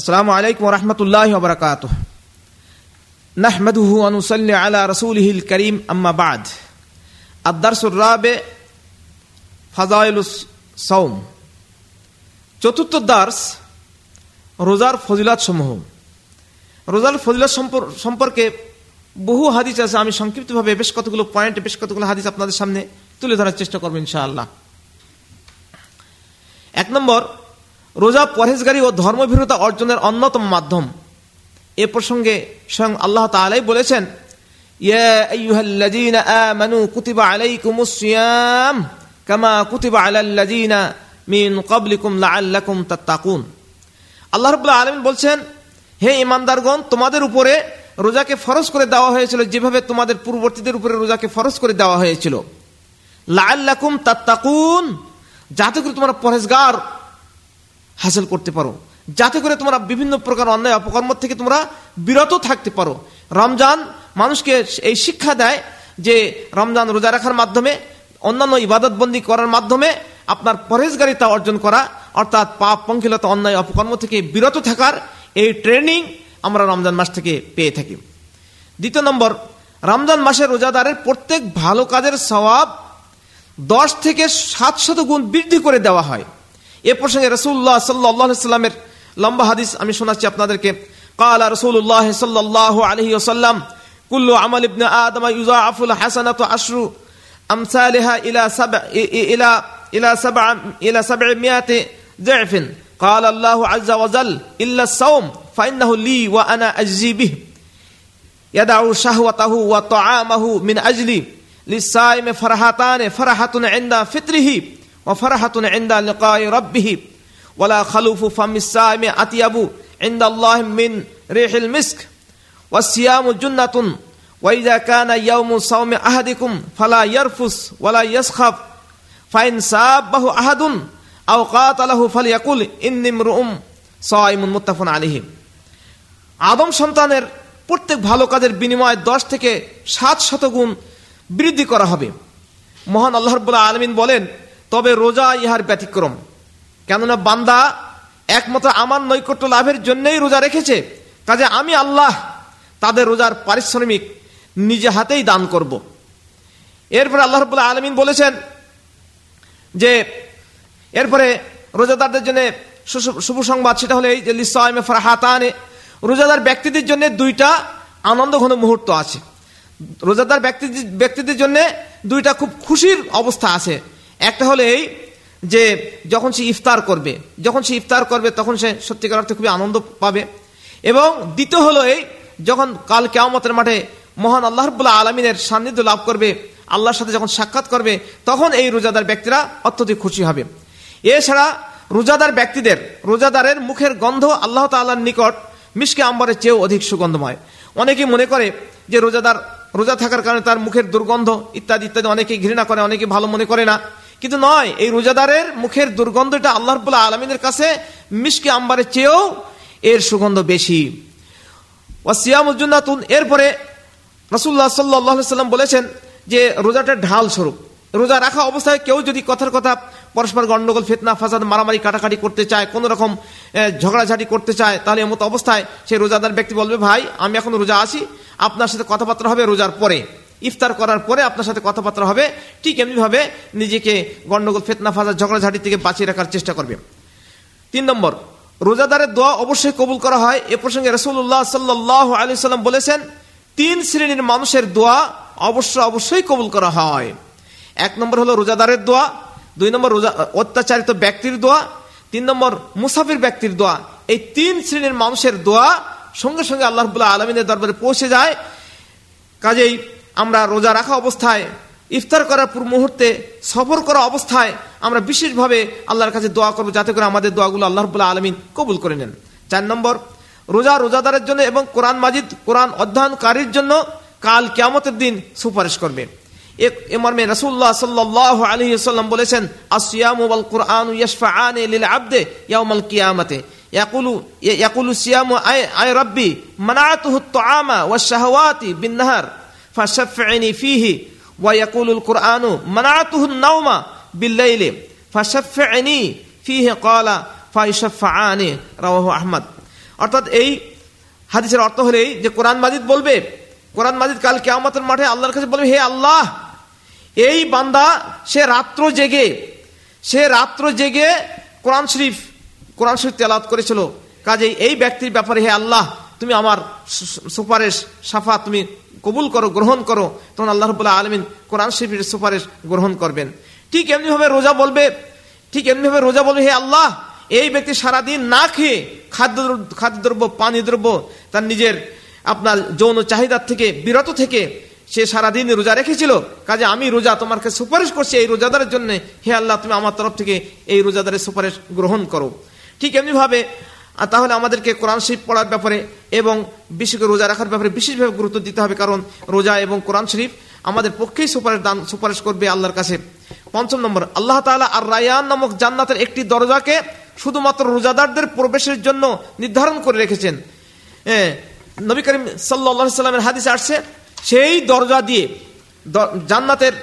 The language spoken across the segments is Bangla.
আসসালামু আলাইকুম রহমতুল্লাহ বরকাত নাহমদুহু অনুসল্লি আলা রসুলহিল করিম আম্মাবাদ আদারসুর রাবে ফাজাইলুস সৌম চতুর্থ দার্স রোজার ফজিলাত সমূহ। রোজার ফজিলাত সম্পর্কে বহু হাদিস আছে, আমি সংক্ষিপ্তভাবে বেশ কতগুলো পয়েন্ট বেশ কতগুলো হাদিস আপনাদের সামনে তুলে ধরার চেষ্টা করব ইনশাআল্লাহ। এক নম্বর রোজা, পরহেজগারী ও ধর্মভীরতা অর্জনের অন্যতম মাধ্যম। এ প্রসঙ্গে স্বয়ং আল্লাহ তালাই বলেছেন আল্লাহ রবুল্লাহ আলমিন বলছেন, হে ইমানদারগণ তোমাদের উপরে রোজাকে ফরজ করে দেওয়া হয়েছিল যেভাবে তোমাদের পূর্ববর্তীদের উপরে রোজাকে ফরজ করে দেওয়া হয়েছিল। লাল্লাকুম তাত্তাকুন, যাতে করে তোমরা পরেজগার হাসিল করতে পারো। যাতে করে তোমরা বিভিন্ন প্রকার অন্যায় অপকর্ম থেকে তোমরা বিরত থাকতে পারো। রমজান মানুষকে এই শিক্ষা দেয় যে রমজান রোজা রাখার মাধ্যমে, অন্যান্য ইবাদত বন্দী করার মাধ্যমে আপনার পরেজগারিতা অর্জন করা, অর্থাৎ পাপ, পঙ্খিলতা, অন্যায় অপকর্ম থেকে বিরত থাকার এই ট্রেনিং আমরা রমজান মাস থেকে পেয়ে থাকি। দ্বিতীয় নম্বর, রমজান মাসে রোজাদারের প্রত্যেক ভালো কাজের স্বভাব দশ থেকে সাতশত গুণ বৃদ্ধি করে দেওয়া হয়। এ প্রসঙ্গে রসুল্লাহ সাল্লাহ সাল্লামের লম্বা হাদিস আমি শোনাচ্ছি আপনাদেরকে قال رسول الله صلى الله عليه وسلم كل عمل ابن آدم يضاعف الحسنة عشر أمثالها إلى سبع إلى إلى سبع إلى سبعمائة ضعف قال الله عز وجل إلا الصوم فإنه لي وأنا أجزي به يدع شهوته وطعامه من أجلي للصائم فرحتان فرحة عند فطره وفرحة عند لقاء ربه ولا خلوف فم الصائم أطيب عند الله من ريح المسك والصيام جنة وإذا كان يوم صوم أحدكم فلا يرفس ولا يسخف فإن سابه أحد أو قاتله فليقل إني امرؤ صائم متفق عليه আদম সন্তানের প্রত্যেক ভালো কাজের বিনিময়ে দশ থেকে সাত শতগুণ বৃদ্ধি করা হবে মহান আল্লাহ রব্বুল্লাহ আলমিন বলেন তবে রোজা ইহার ব্যতিক্রম। কেননা বান্দা একমাত্র আমার নৈকট্য লাভের জন্যই রোজা রেখেছে। কাজে আমি আল্লাহ তাদের রোজার পারিশ্রমিক নিজে হাতেই দান করব। এরপরে আল্লাহ রবুল্লাহ আলমিন বলেছেন যে, এরপরে রোজাদারদের জন্য শুভ সংবাদ সেটা হলো এই যে লিসাইমে ফরাহাতানে, রোজাদার ব্যক্তিদের জন্য দুইটা আনন্দ ঘন মুহূর্ত আছে। রোজাদার ব্যক্তি, ব্যক্তিদের জন্য দুইটা খুব খুশির অবস্থা আছে। একটা হলো এই যে যখন সে ইফতার করবে, যখন সে ইফতার করবে, তখন সে সত্যিকার অর্থে খুবই আনন্দ পাবে। এবং দ্বিতীয় হলো এই যখন কাল কেয়ামতের মাঠে মহান আল্লাহ রবুল্লাহ আলমিনের সান্নিধ্য লাভ করবে, আল্লাহর সাথে যখন সাক্ষাৎ করবে, তখন এই রোজাদার ব্যক্তিরা অত্যধিক খুশি হবে। এছাড়া রোজাদার ব্যক্তিদের, রোজাদারের মুখের গন্ধ আল্লাহ তাল্লাহর নিকট মিশকে আম্বরের চেয়েও অধিক সুগন্ধময়। অনেকেই মনে করে যে রোজাদার, রোজা থাকার কারণে তার মুখের দুর্গন্ধ ইত্যাদি ইত্যাদি অনেকে ঘৃণা করে অনেকে ভালো মনে করে না। কিন্তু নয়, এই রোজাদারের মুখের দুর্গন্ধটা আল্লাহ রবুল্লাহ আলমিনের কাছে মিসকে আম্বারের চেয়েও এর সুগন্ধ বেশি। ওয়াসিয়ামুজ্জুন্নাতুন এরপরে রসুল্লাহ সাল্লাহ সাল্লাম বলেছেন যে রোজাটা ঢাল স্বরূপ। রোজা রাখা অবস্থায় কেউ যদি কথার কথা পরস্পর গন্ডগোল, ফেতনা, ফাসাদ, মারামারি, কাটাকাটি করতে চায়, কোন রকম ঝগড়াঝাটি করতে চায়, তাহলে এমতো অবস্থায় সেই রোজাদার ব্যক্তি বলবে, ভাই, আমি এখন রোজা আছি, আপনার সাথে কথাবার্তা হবে রোজার পরে। ইফতার করার পরে আপনার সাথে কথাবার্তা হবে, ঠিক এমনিভাবে নিজেকে গন্ডগোল ফেতনা ফাজা ঝগড়াঝাটি থেকে বাঁচিয়ে রাখার চেষ্টা করবে। তিন নম্বর, রোজাদারের দোয়া অবশ্যই কবুল করা হয়। এ প্রসঙ্গে রসুল্লাহ সাল্লাহ আলি সাল্লাম বলেছেন, তিন শ্রেণির মানুষের দোয়া অবশ্য অবশ্যই কবুল করা হয়। এক নম্বর হলো রোজাদারের দোয়া, দুই নম্বর রোজা, অত্যাচারিত ব্যক্তির দোয়া, তিন নম্বর মুসাফির ব্যক্তির দোয়া। এই তিন শ্রেণির মানুষের দোয়া সঙ্গে সঙ্গে আল্লাহ আলমিনের দরবারে পৌঁছে যায়। কাজেই আমরা রোজা রাখা অবস্থায়, ইফতার করার পূর্ব মুহূর্তে, সফর করা অবস্থায় আমরা বিশেষভাবে আল্লাহর কাছে দোয়া করব যাতে করে আমাদের দোয়াগুলো আল্লাহ রবুল্লাহ আলমিন কবুল করে নেন। চার নম্বর, রোজা রোজাদারের জন্য এবং কোরআন মাজিদ, কোরআন অধ্যয়নকারীর জন্য কাল কেয়ামতের দিন সুপারিশ করবে। এ মর্মে রসুল্লাহ সাল্লাহ আলহি সাল্লাম বলেছেন আসিয়ামুল কোরআন ইয়াশফা আনে লিল আব্দে ইয়াউমাল কিয়ামতে। ইয়াকুলু ইয়াকুলু সিয়ামু আয় আয় রব্বি মানাতুহু তো আমা ওয়া ফাশাফিনি ফিহি ওয়াকুলুল কোরআনু মানাতুহুন নাওমা বিল্লাইলে ফাশাফিনি ফিহে কলা ফাইশাফানি রাওয়াহ আহমদ অর্থাৎ এই হাদিসের অর্থ হলেই যে কোরআন মাজিদ বলবে, কোরআন মাজিদ কাল কেয়ামতের মাঠে আল্লাহর কাছে বলবে, হে আল্লাহ, এই বান্দা সে রাত্র জেগে, সে রাত্র জেগে কোরআন শরীফ কোরআন শরীফ তেলাত করেছিল। কাজেই এই ব্যক্তির ব্যাপারে, হে আল্লাহ, তুমি আমার সুপারিশ সাফা তুমি কবুল করো, গ্রহণ করো, তখন আল্লাহ রবুল্লাহ আলমিন কোরআন শরীফের সুপারিশ গ্রহণ করবেন। ঠিক এমনিভাবে রোজা বলবে, ঠিক এমনিভাবে রোজা বলবে, হে আল্লাহ, এই ব্যক্তি সারাদিন না খেয়ে খাদ্য খাদ্যদ্রব্য পানি দ্রব্য, তার নিজের আপনার যৌন চাহিদার থেকে বিরত থেকে সে সারাদিন রোজা রেখেছিল, কাজে আমি রোজা তোমাকে সুপারিশ করছি এই রোজাদারের জন্য। হে আল্লাহ, তুমি আমার তরফ থেকে এই রোজাদারের সুপারিশ গ্রহণ করো। ঠিক এমনিভাবে আর তাহলে আমাদেরকে কোরআন শরীফ পড়ার ব্যাপারে এবং বিশেষ করে রোজা রাখার ব্যাপারে বিশেষভাবে গুরুত্ব দিতে হবে, কারণ রোজা এবং কোরআন শরীফ আমাদের পক্ষেই সুপারিশ দান, সুপারিশ করবে আল্লাহর কাছে। পঞ্চম নম্বর, আল্লাহ তাআলা আর রায়ান নামক জান্নাতের একটি দরজাকে শুধুমাত্র রোজাদারদের প্রবেশের জন্য নির্ধারণ করে রেখেছেন। নবী করিম সাল্লা সাল্লামের হাদিসে আসছে, সেই দরজা দিয়ে জান্নাতের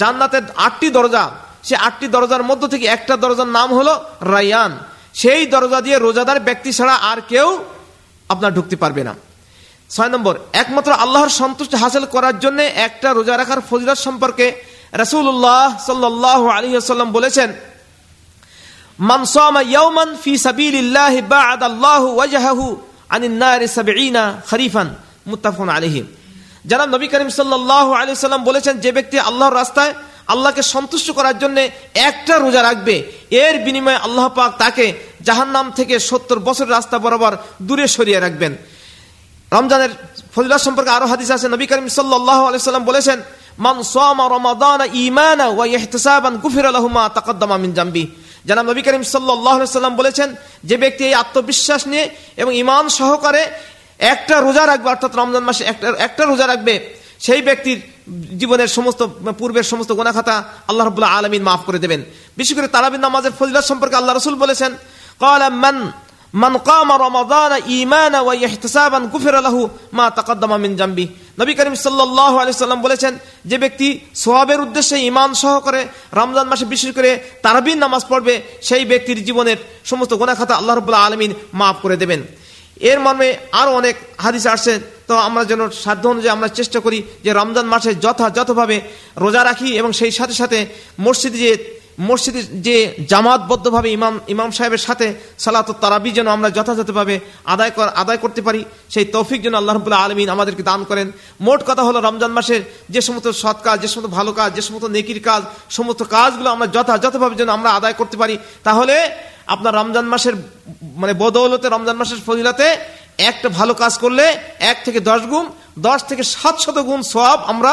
জান্নাতের আটটি দরজা, সে আটটি দরজার মধ্য থেকে একটা দরজার নাম হলো রায়ান। সেই দরজা দিয়ে রোজাদার ব্যক্তি ছাড়া আর কেউ আপনার ঢুকতে পারবে না। ছয় নম্বর, একমাত্র আল্লাহর সন্তুষ্টি হাসিল করার জন্য একটা রোজা রাখার ফজিলত সম্পর্কে রাসূলুল্লাহ সাল্লাল্লাহু আলাইহি ওয়াসাল্লাম বলেছেন, মান সামা ইয়াওমান ফি সাবিলিল্লাহি বা'আদা আল্লাহু ওয়াজহাহু আনিন নারি 70 খরিফান মুত্তাফাকুন আলাইহি। যারা নবী করিম সাল্লাল্লাহু আলাইহি সাল্লাম বলেছেন, যে ব্যক্তি আল্লাহর রাস্তায় আল্লাহকে সন্তুষ্ট করার জন্য একটা রোজা রাখবে। এর বিনিময়ে আল্লাহ পাক তাকে জাহান্নাম থেকে সত্তর বছর রাস্তা বরাবর দূরে সরিয়ে রাখবেন। রমজানের ফজিলত সম্পর্কে আরও হাদিস আছে। নবী করিম সাল্লাল্লাহু আলাইহি সাল্লাম বলেছেন, মান সামা রমাদান ঈমানা ওয়া ইহতিসাবান গুফিরা লাহু মা তাকাদ্দামা মিন জামবি। জানাব নবী করিম আলাইহি সাল্লাম বলেছেন, যে ব্যক্তি এই আত্মবিশ্বাস নিয়ে এবং ঈমান সহকারে একটা রোজা রাখবে, অর্থাৎ রমজান মাসে একটা একটা রোজা রাখবে, সেই ব্যক্তির জীবনের সমস্ত, পূর্বের সমস্ত গোনাখাতা আল্লাহ রবুল্লাহ আলমিন মাফ করে দেবেন। বিশেষ করে তারাবিন নামাজের ফজিলত সম্পর্কে আল্লাহ রসুল বলেছেন মান মান কামা রমাদান ইমান ওয়া ইহতিসাবান গুফির লাহু মা তাকাদ্দামা মিন জামবি। নবী করিম সাল্লাল্লাহু আলাইহি সাল্লাম বলেছেন, যে ব্যক্তি সওয়াবের উদ্দেশ্যে ঈমান সহকারে রমজান মাসে বিশেষ করে তারাবিন নামাজ পড়বে, সেই ব্যক্তির জীবনের সমস্ত গোনাখাতা আল্লাহ রাব্বুল আলামিন মাফ করে দেবেন। এর মর্মে আরও অনেক হাদিস আছে তো আমরা যেন সাধ্য অনুযায়ী আমরা চেষ্টা করি যে রমজান মাসে যথাযথভাবে রোজা রাখি এবং সেই সাথে সাথে মসজিদে যে মসজিদে যে জামাতবদ্ধভাবে ইমাম ইমাম সাহেবের সাথে সালাত তারাবি যেন আমরা যথাযথভাবে আদায় কর, আদায় করতে পারি, সেই তৌফিক যেন আল্লাহ রবুল্লাহ আলমিন আমাদেরকে দান করেন। মোট কথা হলো রমজান মাসের যে সমস্ত সৎ কাজ, যে সমস্ত ভালো কাজ, যে সমস্ত নেকির কাজ, সমস্ত কাজগুলো আমরা যথাযথভাবে যেন আমরা আদায় করতে পারি, তাহলে আপনার রমজান মাসের মানে বদৌলতে, রমজান মাসের ফজিলাতে একটা ভালো কাজ করলে এক থেকে দশ গুণ, দশ থেকে সাত শত গুণ সব আমরা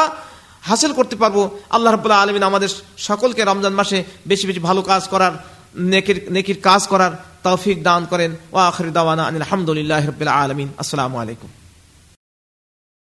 হাসিল করতে পারব। আল্লাহ রবুল্লাহ আলমিন আমাদের সকলকে রমজান মাসে বেশি বেশি ভালো কাজ করার, নেকির নেকির কাজ করার তৌফিক দান করেন। ও আখরি দাওয়ানা আনিল আলহামদুলিল্লাহ রবিল্লা আলমিন। আসসালামু আলাইকুম।